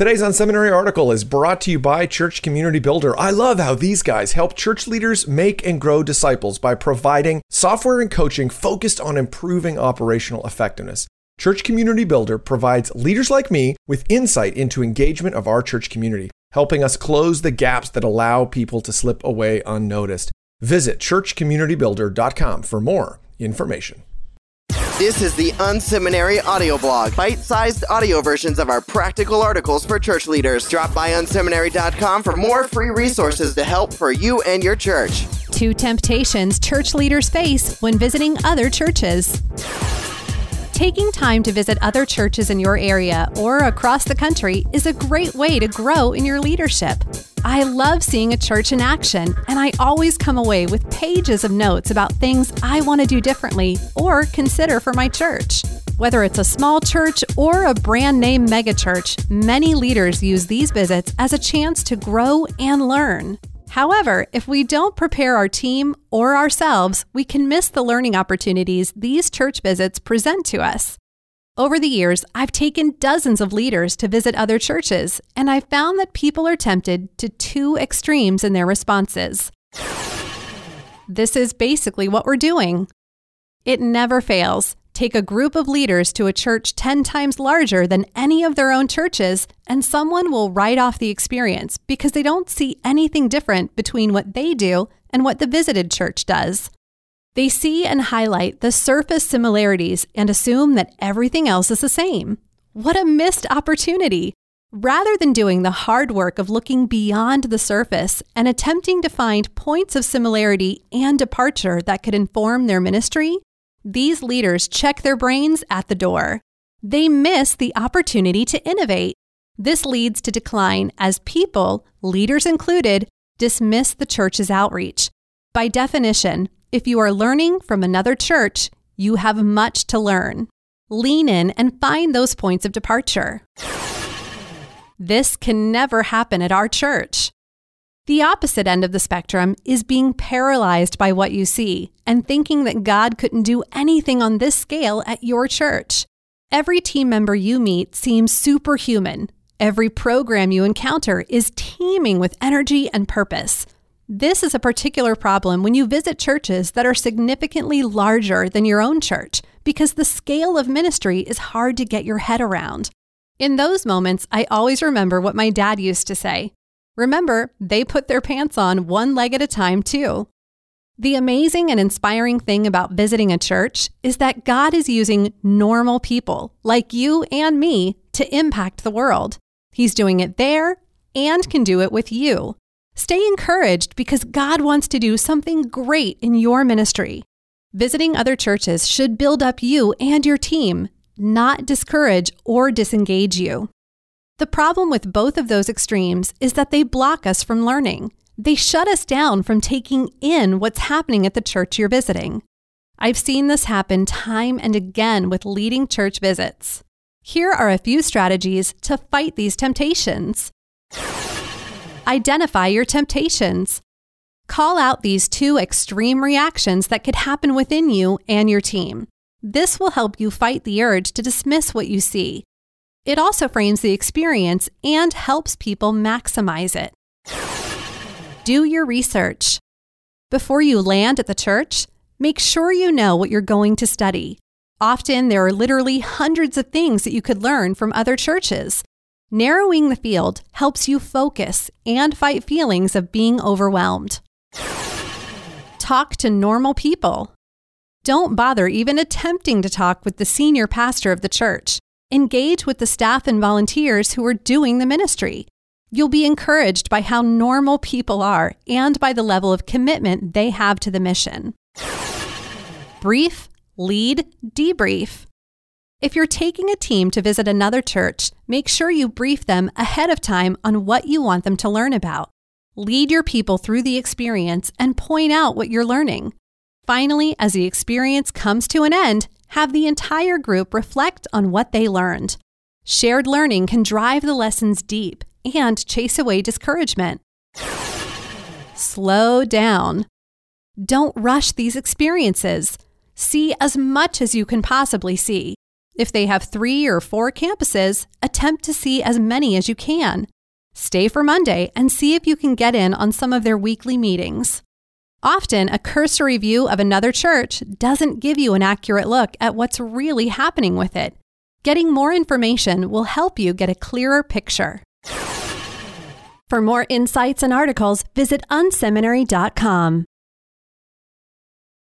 Today's Unseminary article is brought to you by Church Community Builder. I love how these guys help church leaders make and grow disciples by providing software and coaching focused on improving operational effectiveness. Church Community Builder provides leaders like me with insight into engagement of our church community, helping us close the gaps that allow people to slip away unnoticed. Visit churchcommunitybuilder.com for more information. This is the Unseminary audio blog, bite-sized audio versions of our practical articles for church leaders. Drop by unseminary.com for more free resources to help for you and your church. Two temptations church leaders face when visiting other churches. Taking time to visit other churches in your area or across the country is a great way to grow in your leadership. I love seeing a church in action, and I always come away with pages of notes about things I want to do differently or consider for my church. Whether it's a small church or a brand name megachurch, many leaders use these visits as a chance to grow and learn. However, if we don't prepare our team or ourselves, we can miss the learning opportunities these church visits present to us. Over the years, I've taken dozens of leaders to visit other churches, and I've found that people are tempted to two extremes in their responses. This is basically what we're doing. It never fails. Take a group of leaders to a church 10 times larger than any of their own churches, and someone will write off the experience because they don't see anything different between what they do and what the visited church does. They see and highlight the surface similarities and assume that everything else is the same. What a missed opportunity! Rather than doing the hard work of looking beyond the surface and attempting to find points of similarity and departure that could inform their ministry, these leaders check their brains at the door. They miss the opportunity to innovate. This leads to decline as people, leaders included, dismiss the church's outreach. By definition, if you are learning from another church, you have much to learn. Lean in and find those points of departure. This can never happen at our church. The opposite end of the spectrum is being paralyzed by what you see and thinking that God couldn't do anything on this scale at your church. Every team member you meet seems superhuman. Every program you encounter is teeming with energy and purpose. This is a particular problem when you visit churches that are significantly larger than your own church because the scale of ministry is hard to get your head around. In those moments, I always remember what my dad used to say Remember, they put their pants on one leg at a time, too. The amazing and inspiring thing about visiting a church is that God is using normal people like you and me to impact the world. He's doing it there and can do it with you. Stay encouraged because God wants to do something great in your ministry. Visiting other churches should build up you and your team, not discourage or disengage you. The problem with both of those extremes is that they block us from learning. They shut us down from taking in what's happening at the church you're visiting. I've seen this happen time and again with leading church visits. Here are a few strategies to fight these temptations. Identify your temptations. Call out these two extreme reactions that could happen within you and your team. This will help you fight the urge to dismiss what you see it also frames the experience and helps people maximize it. Do your research. Before you land at the church, make sure you know what you're going to study. Often there are literally hundreds of things that you could learn from other churches. Narrowing the field helps you focus and fight feelings of being overwhelmed. Talk to normal people. Don't bother even attempting to talk with the senior pastor of the church. Engage with the staff and volunteers who are doing the ministry. You'll be encouraged by how normal people are and by the level of commitment they have to the mission. Brief, lead, debrief. If you're taking a team to visit another church, make sure you brief them ahead of time on what you want them to learn about. Lead your people through the experience and point out what you're learning. Finally, as the experience comes to an end, have the entire group reflect on what they learned. Shared learning can drive the lessons deep and chase away discouragement. Slow down. Don't rush these experiences. See as much as you can possibly see. If they have three or four campuses, attempt to see as many as you can. Stay for Monday and see if you can get in on some of their weekly meetings. Often, a cursory view of another church doesn't give you an accurate look at what's really happening with it. Getting more information will help you get a clearer picture. For more insights and articles, visit unseminary.com.